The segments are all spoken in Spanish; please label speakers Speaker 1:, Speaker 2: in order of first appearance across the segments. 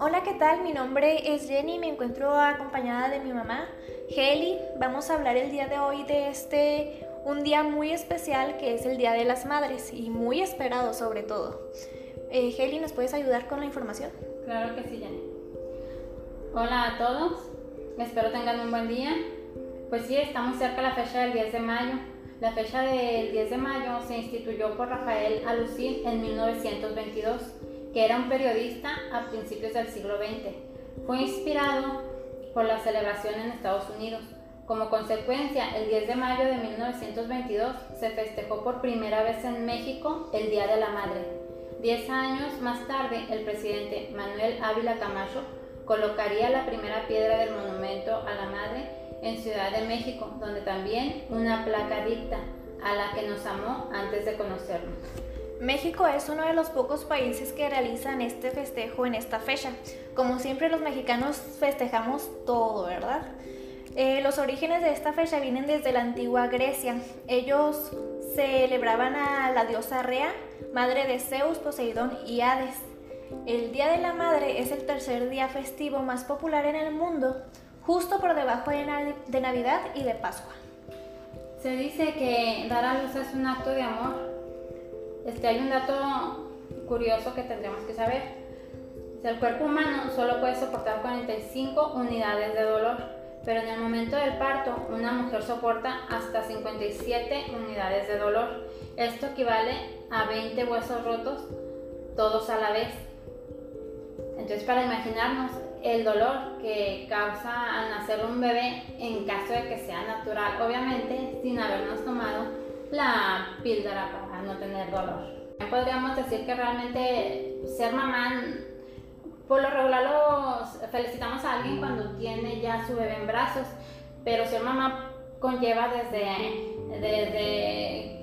Speaker 1: Hola, ¿qué tal? Mi nombre es Jenny, me encuentro acompañada de mi mamá, Heli. Vamos a hablar el día de hoy de este, un día muy especial que es el Día de las Madres y muy esperado sobre todo. Eh, Heli, ¿nos puedes ayudar con la información?
Speaker 2: Claro que sí, Jenny. Hola a todos, espero tengan un buen día. Pues sí, estamos cerca de la fecha del 10 de mayo. La fecha del 10 de mayo se instituyó por Rafael Alucín en 1922 que era un periodista a principios del siglo XX. Fue inspirado por la celebración en Estados Unidos. Como consecuencia, el 10 de mayo de 1922 se festejó por primera vez en México el Día de la Madre. Diez años más tarde, el presidente Manuel Ávila Camacho colocaría la primera piedra del monumento a la Madre en Ciudad de México, donde también una placa dicta a la que nos amó antes de conocernos.
Speaker 1: México es uno de los pocos países que realizan este festejo en esta fecha. Como siempre los mexicanos festejamos todo, ¿verdad? Eh, los orígenes de esta fecha vienen desde la antigua Grecia. Ellos celebraban a la diosa Rea, madre de Zeus, Poseidón y Hades. El Día de la Madre es el tercer día festivo más popular en el mundo, justo por debajo de Navidad y de Pascua.
Speaker 2: Se dice que dar a luz es un acto de amor este, hay un dato curioso que tendremos que saber. El cuerpo humano solo puede soportar 45 unidades de dolor, pero en el momento del parto una mujer soporta hasta 57 unidades de dolor. Esto equivale a 20 huesos rotos, todos a la vez. Entonces, para imaginarnos el dolor que causa al nacer un bebé en caso de que sea natural, obviamente sin habernos tomado la píldora para no tener dolor. Podríamos decir que realmente ser mamá, por lo regular los felicitamos a alguien cuando tiene ya su bebé en brazos, pero ser mamá conlleva desde, desde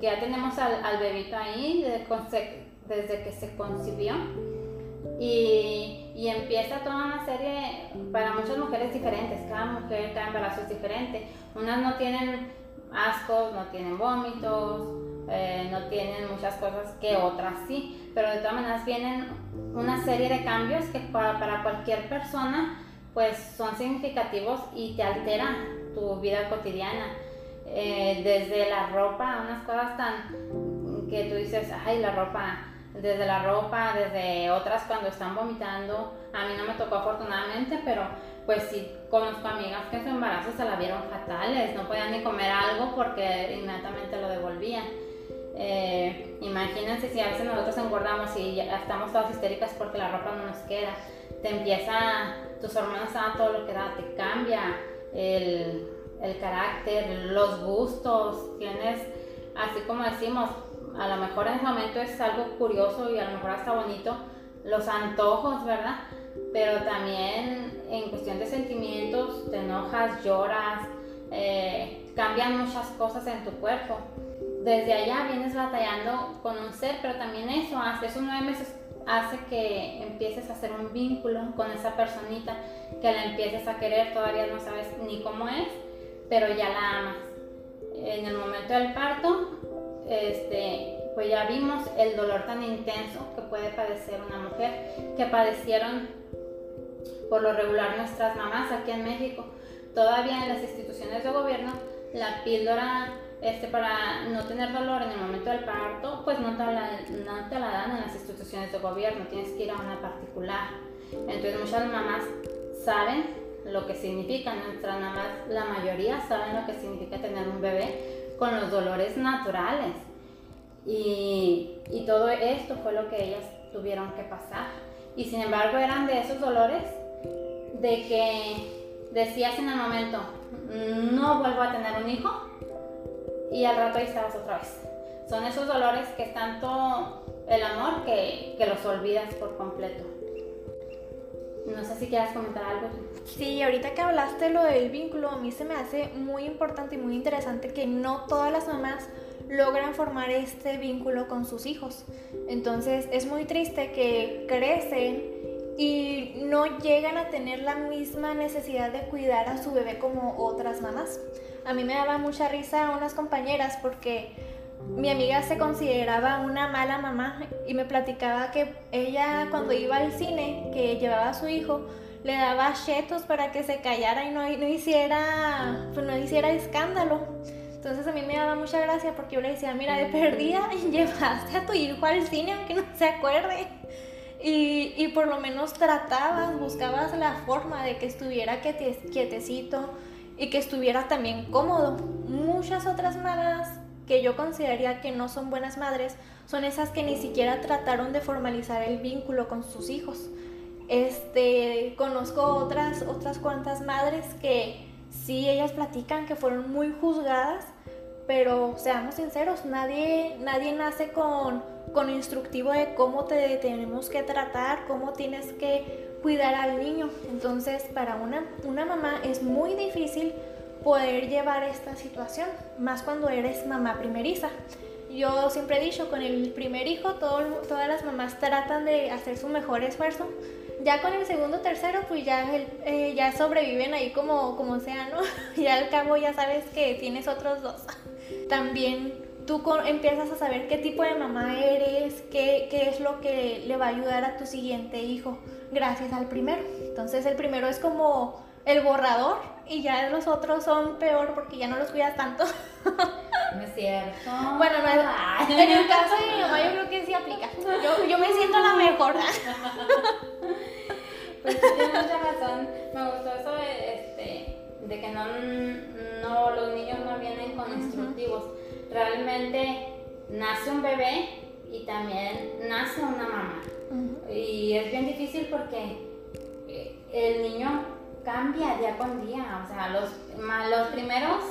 Speaker 2: que ya tenemos al, bebito ahí, desde, desde que se concibió. Y, empieza toda una serie para muchas mujeres diferentes, cada mujer, cada embarazo es diferente. Unas no tienen ascos, no tienen vómitos, eh, no tienen muchas cosas que otras sí, pero de todas maneras vienen una serie de cambios que para, cualquier persona pues son significativos y te alteran tu vida cotidiana. Eh, desde la ropa, unas cosas tan que tú dices, ay, la ropa, desde la ropa, desde otras cuando están vomitando. A mí no me tocó afortunadamente, pero pues sí conozco amigas que su embarazo se la vieron fatales, no podían ni comer algo porque inmediatamente lo devolvían. Eh, imagínense si a veces nosotros engordamos y estamos todas histéricas porque la ropa no nos queda. Te empieza, tus hormonas a todo lo que da, te cambia el, el carácter, los gustos, tienes, así como decimos, a lo mejor en ese momento es algo curioso y a lo mejor hasta bonito, los antojos, ¿verdad? Pero también en cuestión de sentimientos, te enojas, lloras, eh, cambian muchas cosas en tu cuerpo. Desde allá vienes batallando con un ser, pero también eso, hace esos nueve meses hace que empieces a hacer un vínculo con esa personita, que la empieces a querer, todavía no sabes ni cómo es, pero ya la amas. En el momento del parto, este, pues ya vimos el dolor tan intenso que puede padecer una mujer, que padecieron por lo regular nuestras mamás aquí en México. Todavía en las instituciones de gobierno, la píldora este, para no tener dolor en el momento del parto, pues no te, la, no te la dan en las instituciones de gobierno, tienes que ir a una particular. Entonces muchas mamás saben lo que significa, nuestras mamás, la mayoría saben lo que significa tener un bebé con los dolores naturales. Y, y todo esto fue lo que ellas tuvieron que pasar. Y sin embargo eran de esos dolores de que decías en el momento, no vuelvo a tener un hijo, y al rato ahí estabas otra vez. Son esos dolores que es tanto el amor que, que los olvidas por completo. No sé si quieras comentar algo.
Speaker 1: Sí, ahorita que hablaste lo del vínculo, a mí se me hace muy importante y muy interesante que no todas las mamás logran formar este vínculo con sus hijos. Entonces es muy triste que crecen y no llegan a tener la misma necesidad de cuidar a su bebé como otras mamás. A mí me daba mucha risa unas compañeras porque mi amiga se consideraba una mala mamá y me platicaba que ella cuando iba al cine, que llevaba a su hijo, le daba chetos para que se callara y no, no hiciera, pues no hiciera escándalo. Entonces a mí me daba mucha gracia porque yo le decía, mira, de perdida llevaste a tu hijo al cine aunque no se acuerde. Y, y por lo menos tratabas, buscabas la forma de que estuviera quietecito y que estuviera también cómodo. Muchas otras mamás que yo consideraría que no son buenas madres son esas que ni siquiera trataron de formalizar el vínculo con sus hijos. Este, conozco otras, otras cuantas madres que sí, ellas platican que fueron muy juzgadas, pero seamos sinceros, nadie, nadie nace con, con instructivo de cómo te tenemos que tratar, cómo tienes que cuidar al niño. Entonces, para una, una mamá es muy difícil poder llevar esta situación, más cuando eres mamá primeriza. Yo siempre he dicho, con el primer hijo todas las mamás tratan de hacer su mejor esfuerzo. Ya con el segundo, tercero, pues ya, eh, ya sobreviven ahí como, como sea, ¿no? Y al cabo ya sabes que tienes otros dos. También tú empiezas a saber qué tipo de mamá eres, qué, qué es lo que le va a ayudar a tu siguiente hijo gracias al primero. Entonces el primero es como el borrador y ya los otros son peor porque ya no los cuidas tanto.
Speaker 2: No es cierto.
Speaker 1: Bueno, no es, en el caso de mi mamá yo creo que sí aplica. Yo, yo me siento la mejor.
Speaker 2: Pues tienes mucha razón. Me gustó eso de, este, de que no, no, los niños no vienen con instructivos. Realmente nace un bebé y también nace una mamá. Y es bien difícil porque eh, el niño cambia día con día. O sea, los, los primeros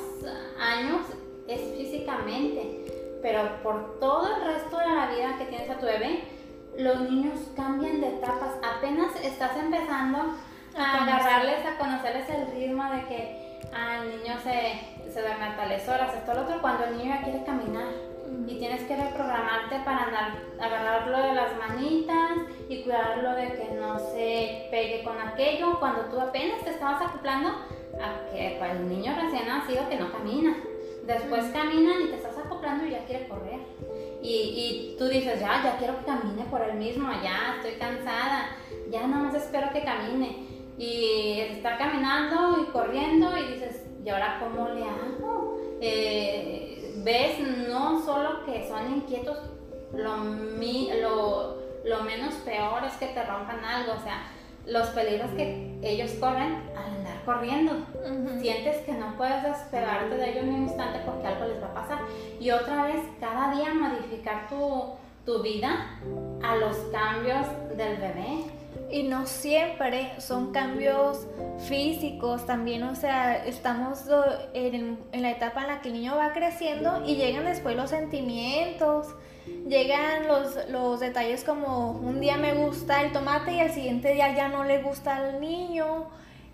Speaker 2: años es físicamente, pero por todo el resto de la vida que tienes a tu bebé, los niños cambian de etapas. Apenas estás empezando a agarrarles, a conocerles el ritmo de que al ah, niño se, se duerme a tales horas, esto, lo otro, cuando el niño ya quiere caminar. Y tienes que reprogramarte para andar, agarrarlo de las manitas y cuidarlo de que no se pegue con aquello. Cuando tú apenas te estabas acoplando a que pues, el niño recién nacido que no camina. Después caminan y te estás acoplando y ya quiere correr. Y, y, tú dices, ya, ya quiero que camine por él mismo, ya estoy cansada, ya nada más espero que camine. Y está caminando y corriendo y dices, ¿y ahora cómo le hago? Eh, ves no solo que son inquietos, lo, lo, lo menos peor es que te rompan algo, o sea, los peligros que ellos corren corriendo. Sientes que no puedes despegarte de ellos en un instante porque algo les va a pasar. Y otra vez, cada día modificar tu, tu vida a los cambios del bebé.
Speaker 1: Y no siempre son cambios físicos, también, o sea, estamos en, en la etapa en la que el niño va creciendo y llegan después los sentimientos, llegan los, los detalles como un día me gusta el tomate y al siguiente día ya no le gusta al niño.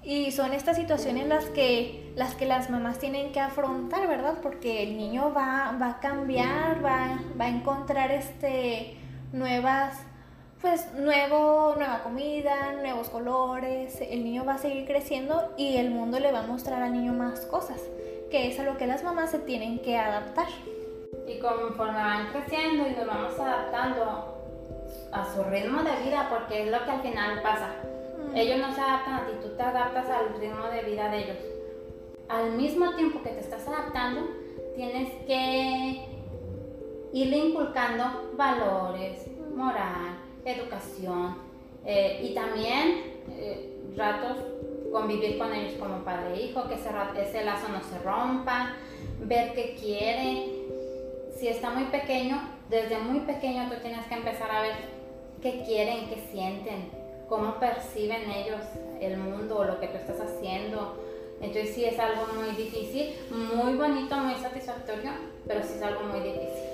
Speaker 1: Y son estas situaciones las que, las que las mamás tienen que afrontar, ¿verdad? Porque el niño va, va a cambiar, va, va, a encontrar este, nuevas, pues nuevo, nueva comida, nuevos colores, el niño va a seguir creciendo y el mundo le va a mostrar al niño más cosas, que es a lo que las mamás se tienen que adaptar.
Speaker 2: Y conforme van creciendo y nos vamos adaptando a su ritmo de vida, porque es lo que al final pasa. Ellos no se adaptan a ti, tú te adaptas al ritmo de vida de ellos. Al mismo tiempo que te estás adaptando, tienes que irle inculcando valores, moral, educación eh, y también eh, ratos convivir con ellos como padre e hijo, que ese, ese lazo no se rompa, ver qué quiere, si está muy pequeño, desde muy pequeño tú tienes que empezar a ver qué quieren, qué sienten, cómo perciben ellos el mundo o lo que tú estás haciendo. Entonces sí es algo muy difícil, muy bonito, muy satisfactorio, pero sí es algo muy difícil.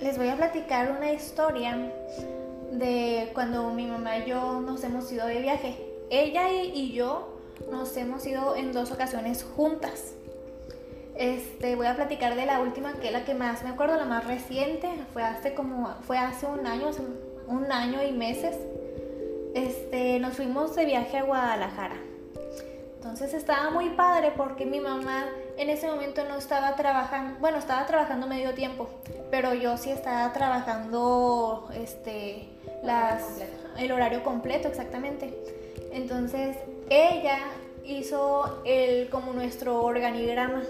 Speaker 1: Les voy a platicar una historia de cuando mi mamá y yo nos hemos ido de viaje. Ella y yo nos hemos ido en dos ocasiones juntas. Este, voy a platicar de la última, que es la que más me acuerdo, la más reciente, fue hace como, fue hace un año, un año y meses. Este, nos fuimos de viaje a Guadalajara. Entonces estaba muy padre porque mi mamá en ese momento no estaba trabajando, bueno, estaba trabajando medio tiempo, pero yo sí estaba trabajando este, el horario completo, exactamente. Entonces, ella hizo el, como nuestro organigrama.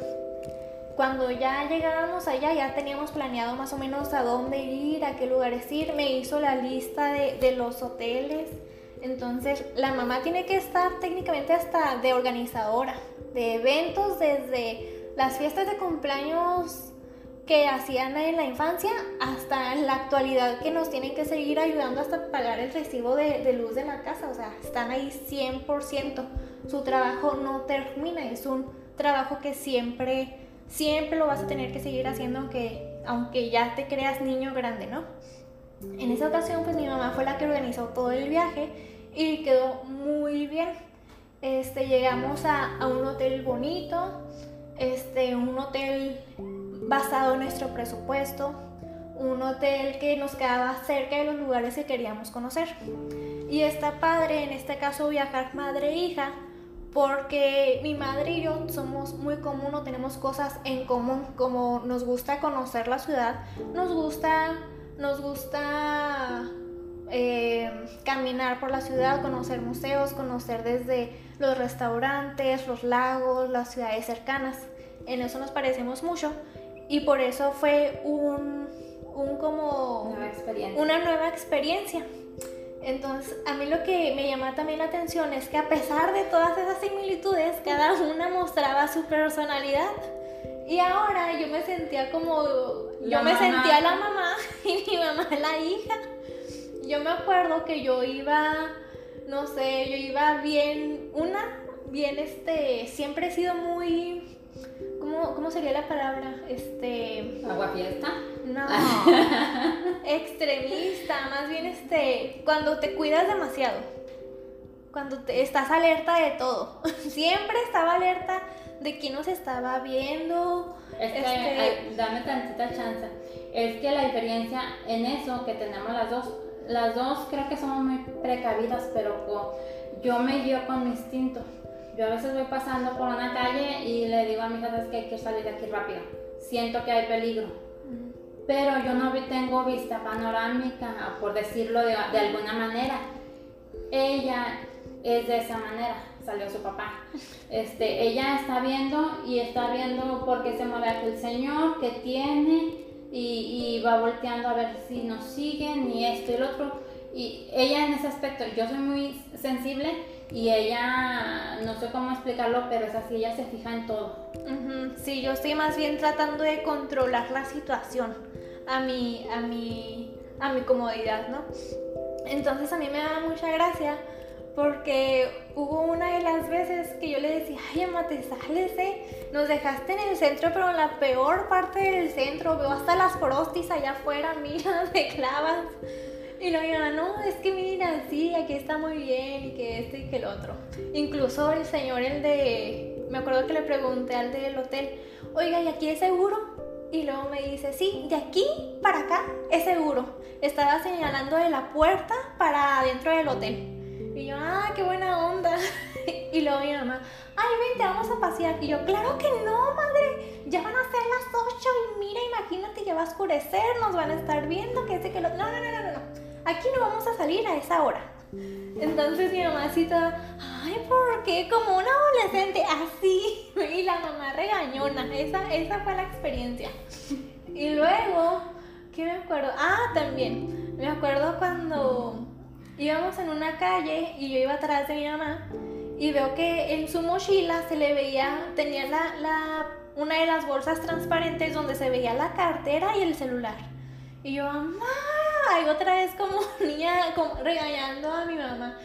Speaker 1: Cuando ya llegábamos allá, ya teníamos planeado más o menos a dónde ir, a qué lugares ir. Me hizo la lista de, de los hoteles. Entonces, la mamá tiene que estar técnicamente hasta de organizadora de eventos, desde las fiestas de cumpleaños que hacían en la infancia hasta la actualidad que nos tienen que seguir ayudando hasta pagar el recibo de, luz de la casa. O sea, están ahí 100%. Su trabajo no termina, es un trabajo que siempre, siempre lo vas a tener que seguir haciendo aunque, aunque ya te creas niño grande, ¿no? En esa ocasión, pues mi mamá fue la que organizó todo el viaje y quedó muy bien. Este, llegamos a, a un hotel bonito, este, un hotel basado en nuestro presupuesto, un hotel que nos quedaba cerca de los lugares que queríamos conocer. Y está padre, en este caso, viajar madre e porque mi madre y yo somos muy común o tenemos cosas en común, como nos gusta conocer la ciudad, nos gusta, nos gusta eh, caminar por la ciudad, conocer museos, conocer desde los restaurantes, los lagos, las ciudades cercanas. En eso nos parecemos mucho y por eso fue un, un como una nueva experiencia. Entonces, a mí lo que me llama también la atención es que a pesar de todas esas similitudes, cada una mostraba su personalidad. Y ahora yo me sentía como, yo me sentía la mamá y mi mamá la hija yo me acuerdo que yo iba, no sé, yo iba bien, una, bien, este, siempre he sido muy, ¿cómo, cómo sería la palabra? Este...
Speaker 2: ¿Agua fiesta?
Speaker 1: No, extremista, más bien, este, cuando te cuidas demasiado, cuando te, estás alerta de todo, siempre estaba alerta de quién nos estaba viendo.
Speaker 2: Es que, este dame tantita chance. Es que la diferencia en eso que tenemos las dos, las dos creo que somos muy precavidas, pero yo me guío con mi instinto. Yo a veces voy pasando por una calle y le digo a mi hija, que hay que salir de aquí rápido. Siento que hay peligro. Pero yo no tengo vista panorámica, por decirlo de, alguna manera. Ella es de esa manera, salió su papá. Este, ella está viendo y está viendo por qué se mueve aquel señor, qué tiene, y, va volteando a ver si nos siguen y esto y el otro. Y ella en ese aspecto, yo soy muy sensible y ella, no sé cómo explicarlo, pero es así, ella se fija en todo.
Speaker 1: Sí, yo estoy más bien tratando de controlar la situación a mi, a mi, a mi comodidad, ¿no? Entonces a mí me da mucha gracia porque hubo una de las veces que yo le decía, ay, Emma, te sales, ¿eh? Nos dejaste en el centro, pero en la peor parte del centro. Veo hasta las prostis allá afuera, mira, de clavas. Y luego iba, no, es que mira, sí, aquí está muy bien, y que este y que el otro. Incluso el señor, el de. Me acuerdo que le pregunté al del hotel, oiga, ¿y aquí es seguro? Y luego me dice, sí, de aquí para acá es seguro. Estaba señalando de la puerta para adentro del hotel. Y yo, ah, qué buena onda. y luego mi mamá, ay, vente, vamos a pasear. Y yo, claro que no, madre, ya van a ser las 8 y mira, imagínate que va a oscurecer, nos van a estar viendo, que ese que lo... No, no, no, no, no, aquí no vamos a salir a esa hora. Entonces mi toda, ay, ¿por qué? Como una adolescente, así. Y la mamá regañona, esa, esa fue la experiencia. Y luego, ¿qué me acuerdo? Ah, también, me acuerdo cuando íbamos en una calle y yo iba atrás de mi mamá y veo que en su mochila se le veía, tenía la, la, una de las bolsas transparentes donde se veía la cartera y el celular. Y yo, mamá, otra vez como niña como regañando a mi mamá.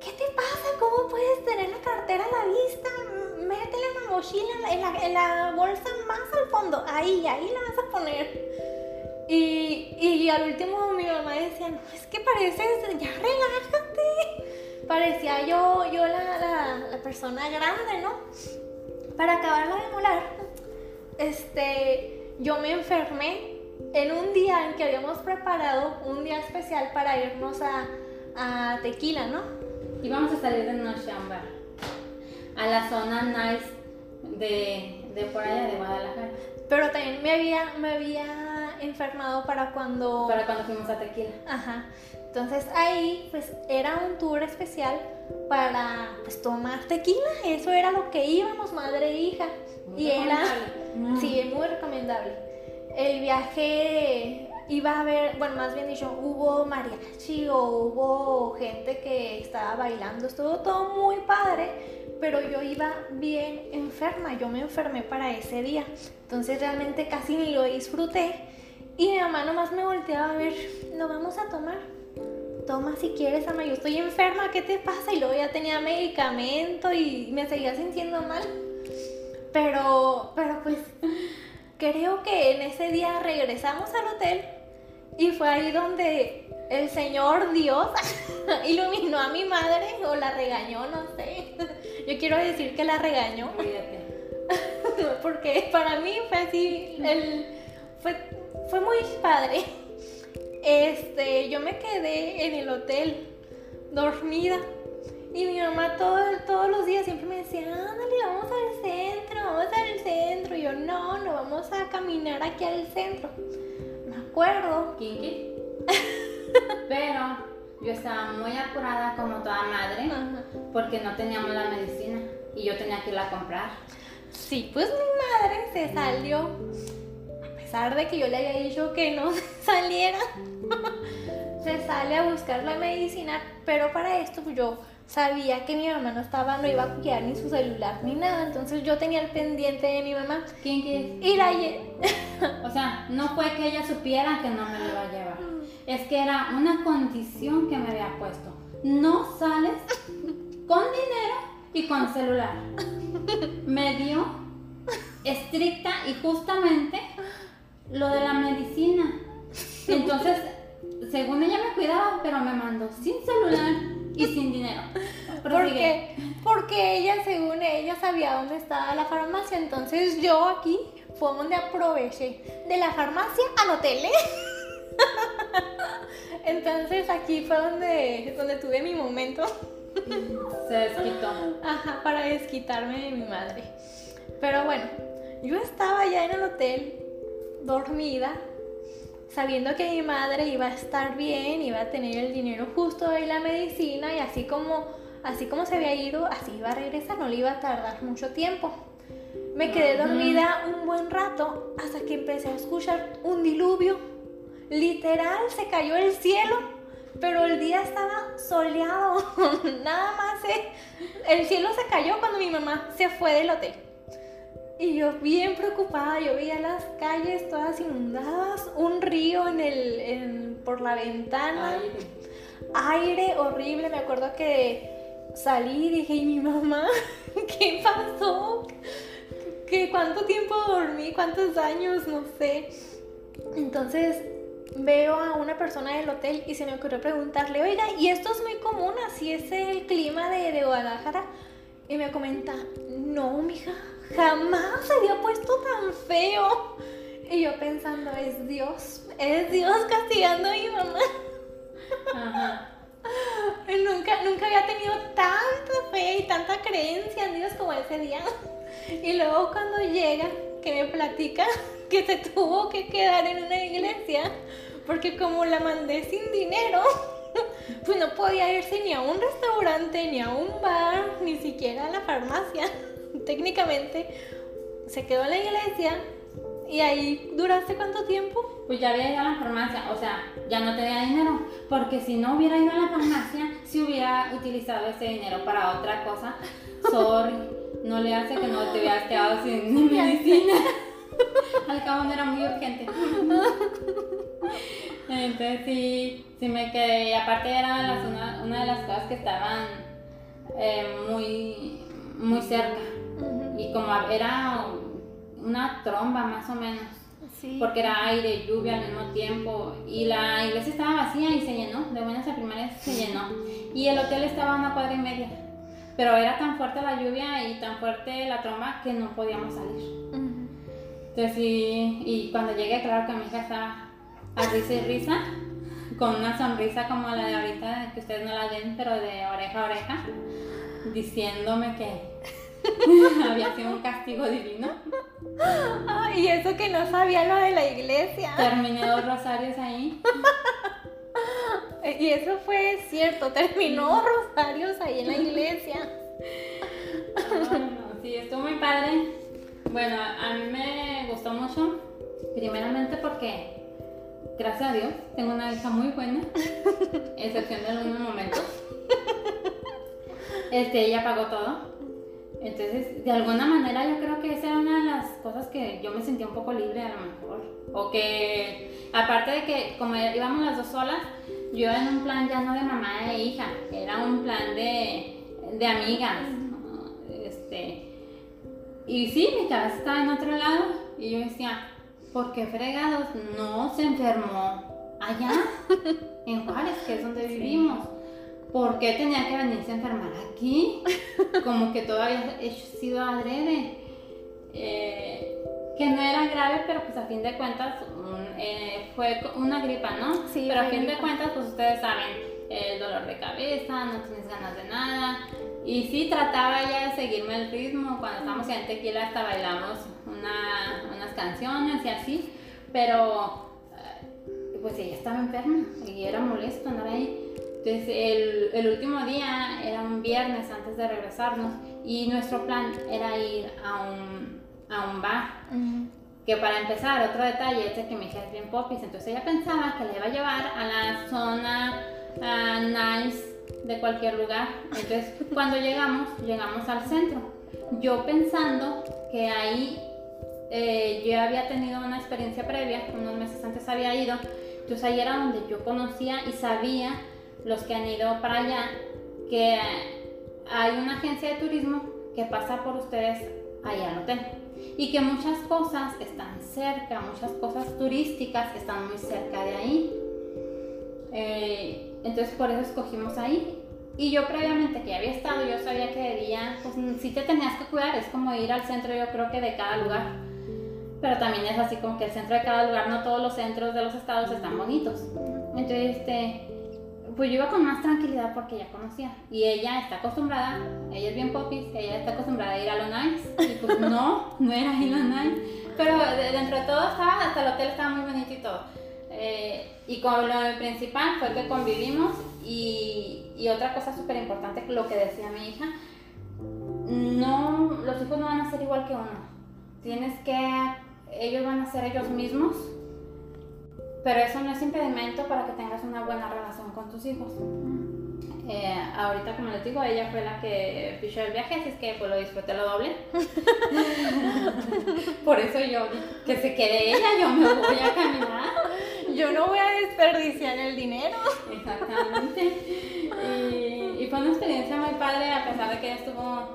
Speaker 1: ¿Qué te pasa? ¿Cómo puedes tener la cartera a la vista? Métela en la mochila, en la, en la bolsa más al fondo. Ahí, ahí la vas a poner. Y, y al último mi mamá decía, no, es que pareces, ya relájate. Parecía yo, yo la, la, persona grande, ¿no? Para acabarla de molar, este, yo me enfermé en un día en que habíamos preparado un día especial para irnos a, a Tequila, ¿no?
Speaker 2: Y vamos a salir de noche a la zona nice de, de por allá, de Guadalajara.
Speaker 1: Pero también me había, me había enfermado para cuando...
Speaker 2: Para cuando fuimos a Tequila.
Speaker 1: Ajá. Entonces ahí pues era un tour especial para pues tomar tequila. Eso era lo que íbamos, madre e hija.
Speaker 2: Muy
Speaker 1: y era... Sí, es muy recomendable. El viaje iba a haber, bueno, más bien dicho, hubo mariachi o hubo gente que estaba bailando, estuvo todo muy padre, pero yo iba bien enferma, yo me enfermé para ese día, entonces realmente casi ni lo disfruté y mi mamá nomás me volteaba a ver, no vamos a tomar. Toma si quieres, ama, yo estoy enferma, ¿qué te pasa? Y luego ya tenía medicamento y me seguía sintiendo mal. Pero, pero pues creo que en ese día regresamos al hotel y fue ahí donde el Señor Dios iluminó a mi madre o la regañó, no sé. Yo quiero decir que la regañó porque para mí fue así, el, fue, fue muy padre. Este, yo me quedé en el hotel dormida y mi mamá todo, todos los días siempre me decía, ándale, vamos al caminar aquí al centro. Me acuerdo.
Speaker 2: Kinky. Pero yo estaba muy apurada como toda madre
Speaker 1: Ajá.
Speaker 2: porque no teníamos la medicina y yo tenía que irla a comprar.
Speaker 1: Sí, pues mi madre se salió, a pesar de que yo le había dicho que no saliera, se sale a buscar la medicina, pero para esto pues, yo sabía que mi mamá no estaba, no iba a cuidar ni su celular ni nada, entonces yo tenía el pendiente de mi mamá
Speaker 2: Kinky.
Speaker 1: y la
Speaker 2: O sea, no fue que ella supiera que no me lo iba a llevar. Es que era una condición que me había puesto. No sales con dinero y con celular. Me dio estricta y justamente lo de la medicina. Entonces, según ella me cuidaba, pero me mandó sin celular y sin dinero.
Speaker 1: Porque, porque ella, según ella, sabía dónde estaba la farmacia, entonces yo aquí fue donde aproveché de la farmacia al hotel, ¿eh? Entonces aquí fue donde, donde tuve mi momento.
Speaker 2: Se desquitó.
Speaker 1: Ajá, para desquitarme de mi madre. Pero bueno, yo estaba ya en el hotel, dormida, sabiendo que mi madre iba a estar bien, iba a tener el dinero justo de la medicina y así como, así como se había ido, así iba a regresar, no le iba a tardar mucho tiempo. Me quedé dormida un buen rato hasta que empecé a escuchar un diluvio. Literal, se cayó el cielo, pero el día estaba soleado. Nada más eh, el cielo se cayó cuando mi mamá se fue del hotel. Y yo bien preocupada, yo veía las calles todas inundadas, un río en el, en- por la ventana, aire horrible. Me acuerdo que salí y dije, ¿y mi mamá? ¿Qué pasó? ¿Qué, ¿Cuánto tiempo dormí? ¿Cuántos años? No sé. Entonces veo a una persona del hotel y se me ocurrió preguntarle, oiga, ¿y esto es muy común? ¿Así es el clima de, de Guadalajara? Y me comenta, no, mija, jamás se había puesto tan feo. Y yo pensando, es Dios, es Dios castigando a mi mamá.
Speaker 2: Ajá.
Speaker 1: Nunca, nunca había tenido tanta fe y tanta creencia en Dios como ese día. Y luego cuando llega, que me platica que se tuvo que quedar en una iglesia, porque como la mandé sin dinero, pues no podía irse ni a un restaurante, ni a un bar, ni siquiera a la farmacia. Técnicamente se quedó en la iglesia y ahí duraste cuánto tiempo?
Speaker 2: Pues ya había ido a la farmacia, o sea, ya no tenía dinero, porque si no hubiera ido a la farmacia, si hubiera utilizado ese dinero para otra cosa, sorry, no le hace que no te hubieras quedado sin medicina. Al cabo no era muy urgente. Entonces sí, sí me quedé, y aparte era una de las cosas que estaban eh, muy, muy cerca, y como era una tromba más o menos
Speaker 1: Sí.
Speaker 2: porque era aire, lluvia al mismo tiempo y la iglesia estaba vacía y se llenó, de buenas a primeras se llenó y el hotel estaba a una cuadra y media, pero era tan fuerte la lluvia y tan fuerte la tromba que no podíamos salir.
Speaker 1: Ujú.
Speaker 2: Entonces sí, y cuando llegué claro que mi hija estaba a risa y risa, con una sonrisa como la de ahorita, que ustedes no la ven, pero de oreja a oreja, diciéndome que, Había sido un castigo divino.
Speaker 1: y eso que no sabía lo de la iglesia.
Speaker 2: Terminé dos rosarios ahí.
Speaker 1: y eso fue cierto, terminó rosarios ahí en la iglesia.
Speaker 2: sí, estuvo muy padre. Bueno, a mí me gustó mucho, primeramente porque, gracias a Dios, tengo una hija muy buena, excepción de algunos momentos. Este, ella pagó todo. Entonces, de alguna manera yo creo que esa era una de las cosas que yo me sentía un poco libre a lo mejor. O que, aparte de que como íbamos las dos solas, yo en un plan ya no de mamá e hija, era un plan de, de amigas. Este, y sí, mi cabeza estaba en otro lado y yo decía, ¿por qué fregados no se enfermó allá en Juárez, que es donde vivimos? ¿Por qué tenía que venirse a enfermar aquí? Como que todavía he sido adrede. Eh, que no era grave, pero pues a fin de cuentas eh, fue una gripa, ¿no?
Speaker 1: Sí.
Speaker 2: Pero a fin de cuentas, pues ustedes saben, el dolor de cabeza, no tienes ganas de nada. Y sí, trataba ya de seguirme el ritmo. Cuando estábamos en tequila hasta bailamos unas canciones y así. Pero eh, pues ella estaba enferma y era molesto andar ahí. Entonces el, el, último día era un viernes antes de regresarnos y nuestro plan era ir a un, a un bar. Que para empezar, otro detalle es que mi hija es bien popis, entonces ella pensaba que le iba a llevar a la zona nice de cualquier lugar. Entonces cuando llegamos, llegamos al centro. Yo pensando que ahí eh, yo había tenido una experiencia previa, unos meses antes había ido, entonces ahí era donde yo conocía y sabía los que han ido para allá, que hay una agencia de turismo que pasa por ustedes allá al hotel y que muchas cosas están cerca, muchas cosas turísticas están muy cerca de ahí. Eh, entonces por eso escogimos ahí. Y yo previamente que había estado, yo sabía que de día, pues si te tenías que cuidar, es como ir al centro yo creo que de cada lugar. Pero también es así como que el centro de cada lugar, no todos los centros de los estados están bonitos. Entonces, este, pues yo iba con más tranquilidad porque ya conocía. Y ella está acostumbrada, ella es bien popis, ella está acostumbrada a ir a lo nice. Y pues no, no era ir a lo nice. Pero dentro de todo estaba, hasta el hotel estaba muy bonito y todo. Eh, y con lo principal fue que convivimos y, y otra cosa súper importante, lo que decía mi hija, no, los hijos no van a ser igual que uno. Tienes que, ellos van a ser ellos mismos pero eso no es impedimento para que tengas una buena relación con tus hijos. Eh, ahorita, como les digo, ella fue la que fichó el viaje, así es que pues lo disfruté lo doble. Por eso yo que se quede ella, yo me voy a caminar.
Speaker 1: Yo no voy a desperdiciar el dinero.
Speaker 2: Exactamente. Y, y fue una experiencia muy padre, a pesar de que ella estuvo,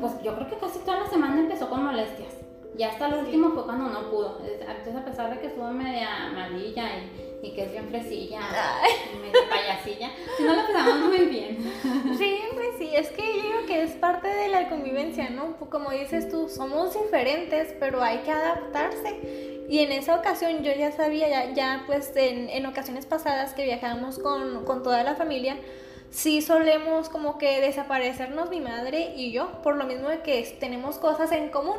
Speaker 2: pues yo creo que casi toda la semana empezó con molestias. Y hasta el último fue cuando no pudo. Entonces, a pesar de que estuvo media malilla y, y que es bien fresilla, y media payasilla, si no la pasamos muy bien.
Speaker 1: Sí, pues sí, es que yo digo que es parte de la convivencia, ¿no? Como dices tú, somos diferentes, pero hay que adaptarse. Y en esa ocasión yo ya sabía, ya, ya pues en, en ocasiones pasadas que viajábamos con, con toda la familia, sí solemos como que desaparecernos mi madre y yo, por lo mismo de que tenemos cosas en común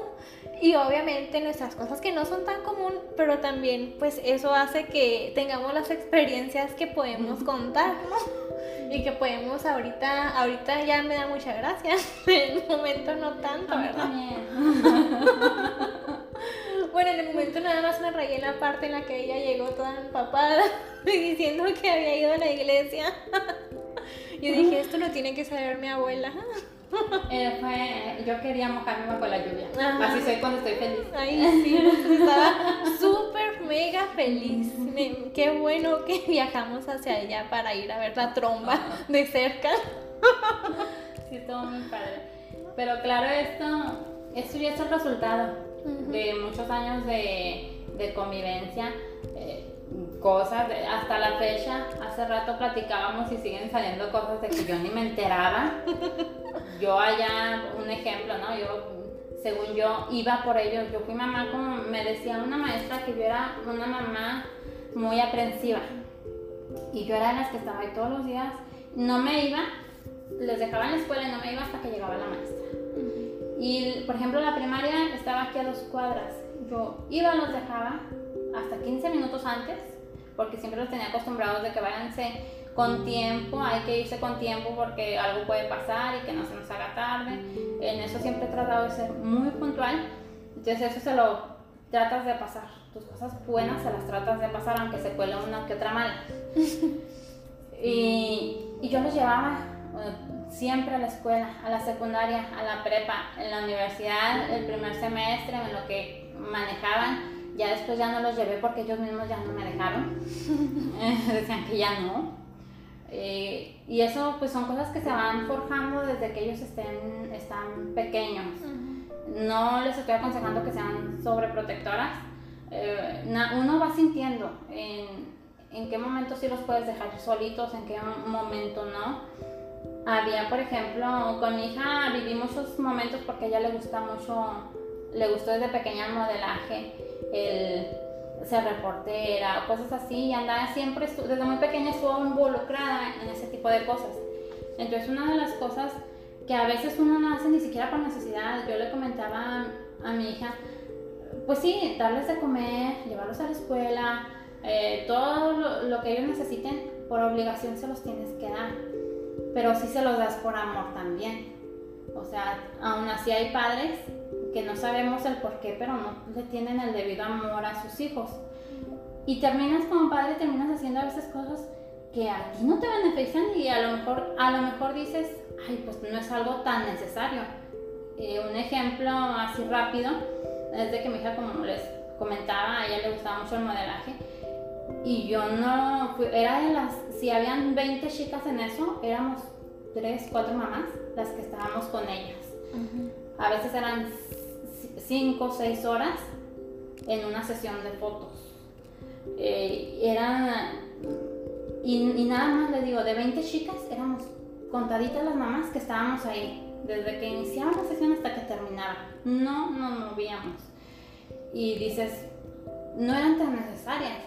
Speaker 1: y obviamente nuestras cosas que no son tan común, pero también pues eso hace que tengamos las experiencias que podemos contar, ¿no? Y que podemos ahorita, ahorita ya me da mucha gracia, en el momento no tanto, ¿verdad? bueno, en el momento nada más me rayé la parte en la que ella llegó toda empapada diciendo que había ido a la iglesia. Yo dije, esto lo tiene que saber mi abuela.
Speaker 2: Eh, fue, yo quería mojarme bajo la lluvia. Así soy cuando estoy feliz.
Speaker 1: Ay, sí, estaba súper mega feliz. qué bueno que viajamos hacia allá para ir a ver la tromba de cerca.
Speaker 2: Sí, todo muy padre. Pero claro, esto, esto ya es el resultado de muchos años de, de convivencia. Eh, cosas, hasta la fecha, hace rato platicábamos y siguen saliendo cosas de que yo ni me enteraba. Yo allá, un ejemplo, ¿no? Yo, según yo, iba por ellos, yo fui mamá, como me decía una maestra que yo era una mamá muy aprensiva. Y yo era de las que estaba ahí todos los días, no me iba, les dejaba en la escuela y no me iba hasta que llegaba la maestra. Y, por ejemplo, la primaria estaba aquí a dos cuadras. Yo iba, los dejaba hasta 15 minutos antes, porque siempre los tenía acostumbrados de que váyanse con tiempo, hay que irse con tiempo porque algo puede pasar y que no se nos haga tarde. En eso siempre he tratado de ser muy puntual. Entonces eso se lo tratas de pasar. Tus cosas buenas se las tratas de pasar, aunque se cuele una que otra mala. y, y yo los llevaba siempre a la escuela, a la secundaria, a la prepa, en la universidad, el primer semestre, en lo que manejaban. Ya después ya no los llevé porque ellos mismos ya no me dejaron. Decían que ya no. Eh, y eso pues son cosas que se van forjando desde que ellos estén, están pequeños. No les estoy aconsejando que sean sobreprotectoras. Eh, uno va sintiendo en, en qué momento sí los puedes dejar solitos, en qué momento no. Había, por ejemplo, con mi hija viví muchos momentos porque a ella le gusta mucho, le gustó desde pequeña el modelaje, el ser reportera o cosas así, y andaba siempre, desde muy pequeña estuvo involucrada en ese tipo de cosas. Entonces, una de las cosas que a veces uno no hace ni siquiera por necesidad, yo le comentaba a mi hija, pues sí, darles de comer, llevarlos a la escuela, eh, todo lo, lo, que ellos necesiten, por obligación se los tienes que dar, pero sí se los das por amor también. O sea, aún así hay padres que no sabemos el por qué, pero no le tienen el debido amor a sus hijos. Y terminas como padre, terminas haciendo a veces cosas que a ti no te benefician y a lo mejor, a lo mejor dices, ay, pues no es algo tan necesario. Eh, un ejemplo así rápido es de que mi hija, como les comentaba, a ella le gustaba mucho el modelaje y yo no, era de las, si habían 20 chicas en eso, éramos 3, 4 mamás las que estábamos con ellas. A veces eran 5 o 6 horas en una sesión de fotos. Eh, y, nada más le digo, de 20 chicas éramos contaditas las mamás que estábamos ahí, desde que iniciaba la sesión hasta que terminaba. No nos movíamos. Y dices, no eran tan necesarias,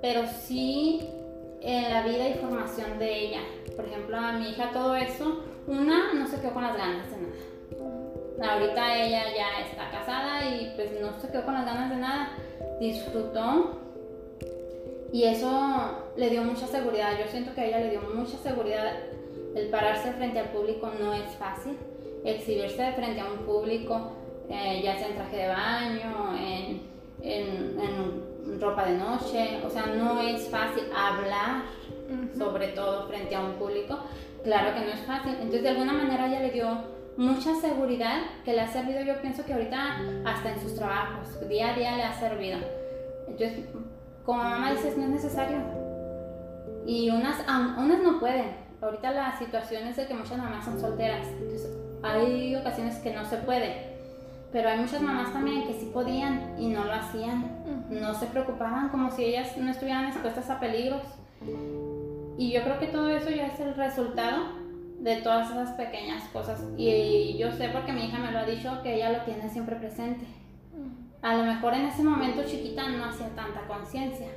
Speaker 2: pero sí en la vida y formación de ella. Por ejemplo, a mi hija todo eso, una no se quedó con las ganas de nada Ahorita ella ya está casada y pues no se quedó con las ganas de nada. Disfrutó y eso le dio mucha seguridad. Yo siento que a ella le dio mucha seguridad. El pararse frente al público no es fácil. Exhibirse frente a un público, eh, ya sea en traje de baño, en, en, ropa de noche, o sea, no es fácil hablar, sobre todo frente a un público. Claro que no es fácil. Entonces, de alguna manera, ella le dio mucha seguridad que le ha servido, yo pienso que ahorita hasta en sus trabajos, día a día le ha servido. Entonces, como mamá dices, no es necesario. Y unas, unas no pueden. Ahorita la situación es de que muchas mamás son solteras. Entonces, hay ocasiones que no se puede. Pero hay muchas mamás también que sí podían y no lo hacían. No se preocupaban como si ellas no estuvieran expuestas a peligros. Y yo creo que todo eso ya es el resultado de todas esas pequeñas cosas. Y yo sé porque mi hija me lo ha dicho que ella lo tiene siempre presente. A lo mejor en ese momento chiquita no hacía tanta conciencia.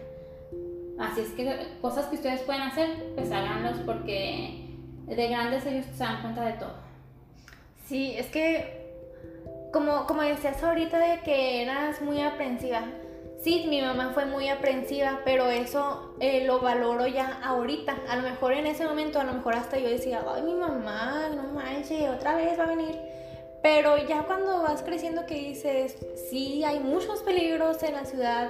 Speaker 2: Así es que cosas que ustedes pueden hacer, pues háganlos porque de grandes ellos se dan cuenta de todo.
Speaker 1: Sí, es que como, como decías ahorita de que eras muy aprensiva, sí, mi mamá fue muy aprensiva, pero eso eh, lo valoro ya ahorita. A lo mejor en ese momento, a lo mejor hasta yo decía, ay, mi mamá, no manches, otra vez va a venir. Pero ya cuando vas creciendo que dices, sí, hay muchos peligros en la ciudad,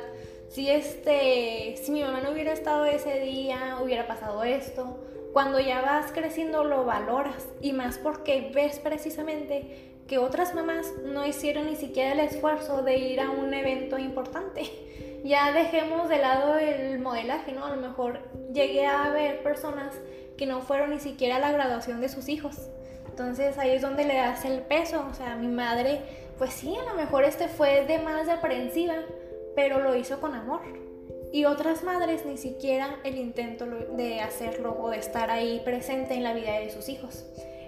Speaker 1: si este, si mi mamá no hubiera estado ese día, hubiera pasado esto. Cuando ya vas creciendo lo valoras y más porque ves precisamente que otras mamás no hicieron ni siquiera el esfuerzo de ir a un evento importante. Ya dejemos de lado el modelaje, ¿no? A lo mejor llegué a ver personas que no fueron ni siquiera a la graduación de sus hijos. Entonces ahí es donde le das el peso. O sea, mi madre, pues sí, a lo mejor este fue de más de aprensiva, pero lo hizo con amor. Y otras madres ni siquiera el intento de hacerlo o de estar ahí presente en la vida de sus hijos.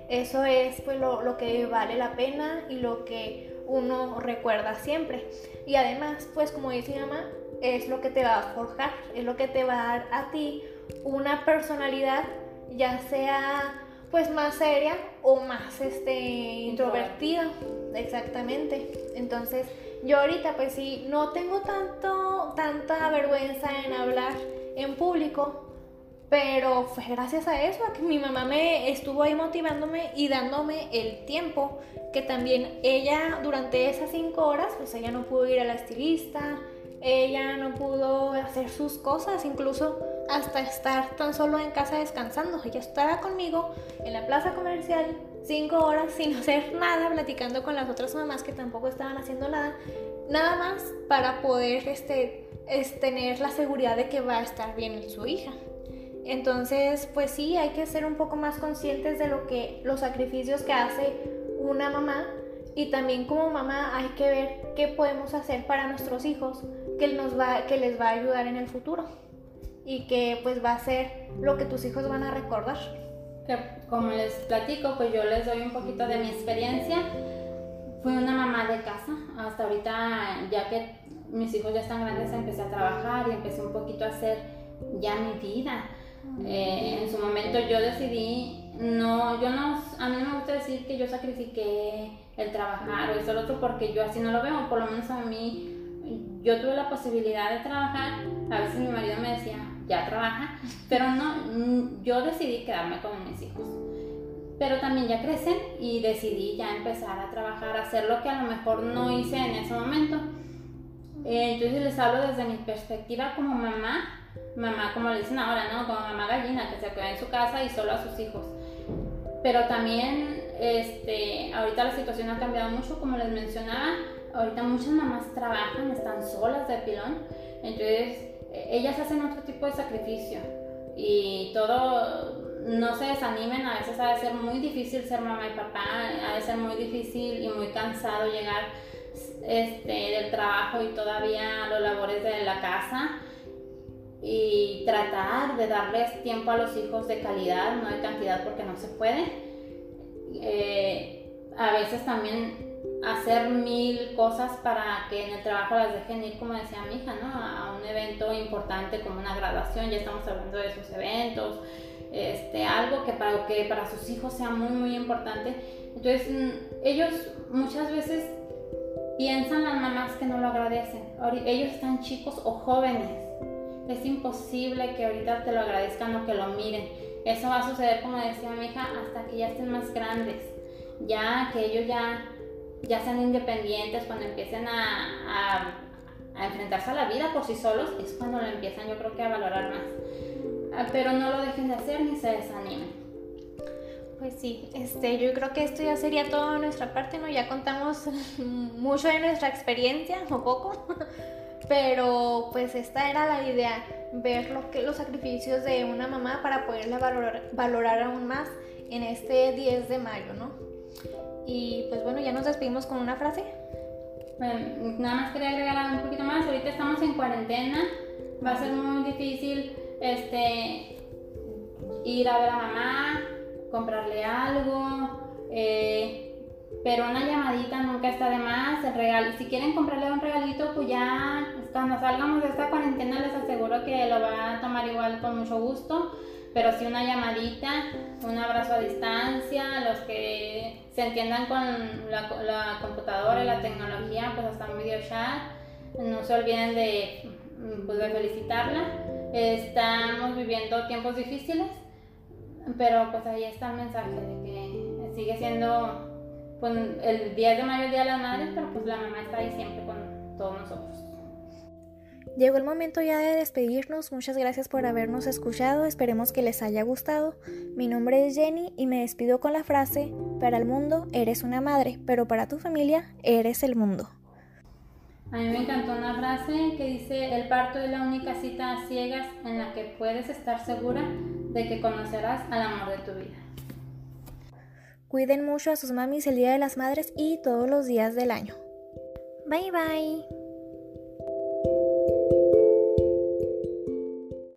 Speaker 1: Eso es pues lo, que vale la pena y lo que uno recuerda siempre. Y además, pues como dice mamá, es lo que te va a forjar, es lo que te va a dar a ti una personalidad, ya sea pues más seria o más este introvertida, exactamente. Entonces, yo ahorita pues sí no tengo tanto tanta vergüenza en hablar en público, pero fue gracias a eso, que mi mamá me estuvo ahí motivándome y dándome el tiempo, que también ella durante esas cinco horas, pues ella no pudo ir a la estilista, ella no pudo hacer sus cosas, incluso hasta estar tan solo en casa descansando. Ella estaba conmigo en la plaza comercial cinco horas sin hacer nada, platicando con las otras mamás que tampoco estaban haciendo nada, nada más para poder este, tener la seguridad de que va a estar bien su hija. Entonces, pues sí, hay que ser un poco más conscientes de lo que los sacrificios que hace una mamá y también como mamá hay que ver qué podemos hacer para nuestros hijos que, nos va, que les va a ayudar en el futuro y que pues va a ser lo que tus hijos van a recordar.
Speaker 2: Como les platico, pues yo les doy un poquito de mi experiencia. Fui una mamá de casa, hasta ahorita ya que mis hijos ya están grandes empecé a trabajar y empecé un poquito a hacer ya mi vida. Eh, en su momento yo decidí, no, yo no, a mí no me gusta decir que yo sacrifiqué el trabajar o eso o otro porque yo así no lo veo, por lo menos a mí yo tuve la posibilidad de trabajar, a veces mi marido me decía, ya trabaja, pero no, mm, yo decidí quedarme con mis hijos. Pero también ya crecen y decidí ya empezar a trabajar, hacer lo que a lo mejor no hice en ese momento. Eh, entonces les hablo desde mi perspectiva como mamá, mamá como le dicen ahora, ¿no? Como mamá gallina, que se queda en su casa y solo a sus hijos. Pero también, este, ahorita la situación ha cambiado mucho, como les mencionaba, ahorita muchas mamás trabajan, están solas de pilón, entonces e, ellas hacen otro tipo de sacrificio y todo, no se desanimen, a veces ha de ser muy difícil ser mamá y papá, ha de ser muy difícil y muy cansado llegar este, del trabajo y todavía los labores de la casa y tratar de darles tiempo a los hijos de calidad, no de cantidad porque no se puede. Eh, a veces también hacer mil cosas para que en el trabajo las dejen ir, como decía mi hija, ¿no? A un evento importante como una graduación, ya estamos hablando de esos eventos, este, algo que para, que para sus hijos sea muy, muy importante. Entonces, mm, ellos muchas veces piensan las mamás que no lo agradecen. Ellos están chicos o jóvenes. Es imposible que ahorita te lo agradezcan o que lo miren. Eso va a suceder, como decía mi hija, hasta que ya estén más grandes. Ya que ellos ya ya sean independientes, cuando empiecen a, a, enfrentarse a la vida por sí solos, es cuando lo empiezan yo creo que a valorar más. Ah, pero no lo dejen de hacer ni se desanimen.
Speaker 1: Pues sí, este, yo creo que esto ya sería todo de nuestra parte, ¿no? Ya contamos mucho de nuestra experiencia, o poco, pero pues esta era la idea, ver lo los sacrificios de una mamá para poderla valorar, valorar aún más en este 10 de mayo, ¿no? Y pues bueno, ya nos despedimos con una frase.
Speaker 2: Nada más quería agregar un poquito más. Ahorita estamos en cuarentena. Va a ser muy difícil este, ir a ver a mamá, comprarle algo. Eh, pero una llamadita nunca está de más. El regalo, si quieren comprarle un regalito, pues ya cuando salgamos de esta cuarentena les aseguro que lo va a tomar igual con mucho gusto pero sí una llamadita, un abrazo a distancia, los que se entiendan con la, computadora y la tecnología, pues hasta un video chat, no se olviden de, pues, de felicitarla. Estamos viviendo tiempos difíciles, pero pues ahí está el mensaje de que sigue siendo pues, el 10 de mayo, el Día de las Madres, pero pues la mamá está ahí siempre con todos nosotros.
Speaker 1: Llegó el momento ya de despedirnos. Muchas gracias por habernos escuchado. Esperemos que les haya gustado. Mi nombre es Jenny y me despido con la frase, para el mundo eres una madre, pero para tu familia eres el mundo.
Speaker 2: A mí me encantó una frase que dice, el parto es la única cita a ciegas en la que puedes estar segura de que conocerás al amor de tu vida.
Speaker 1: Cuiden mucho a sus mamis el Día de las Madres y todos los días del año. Bye bye.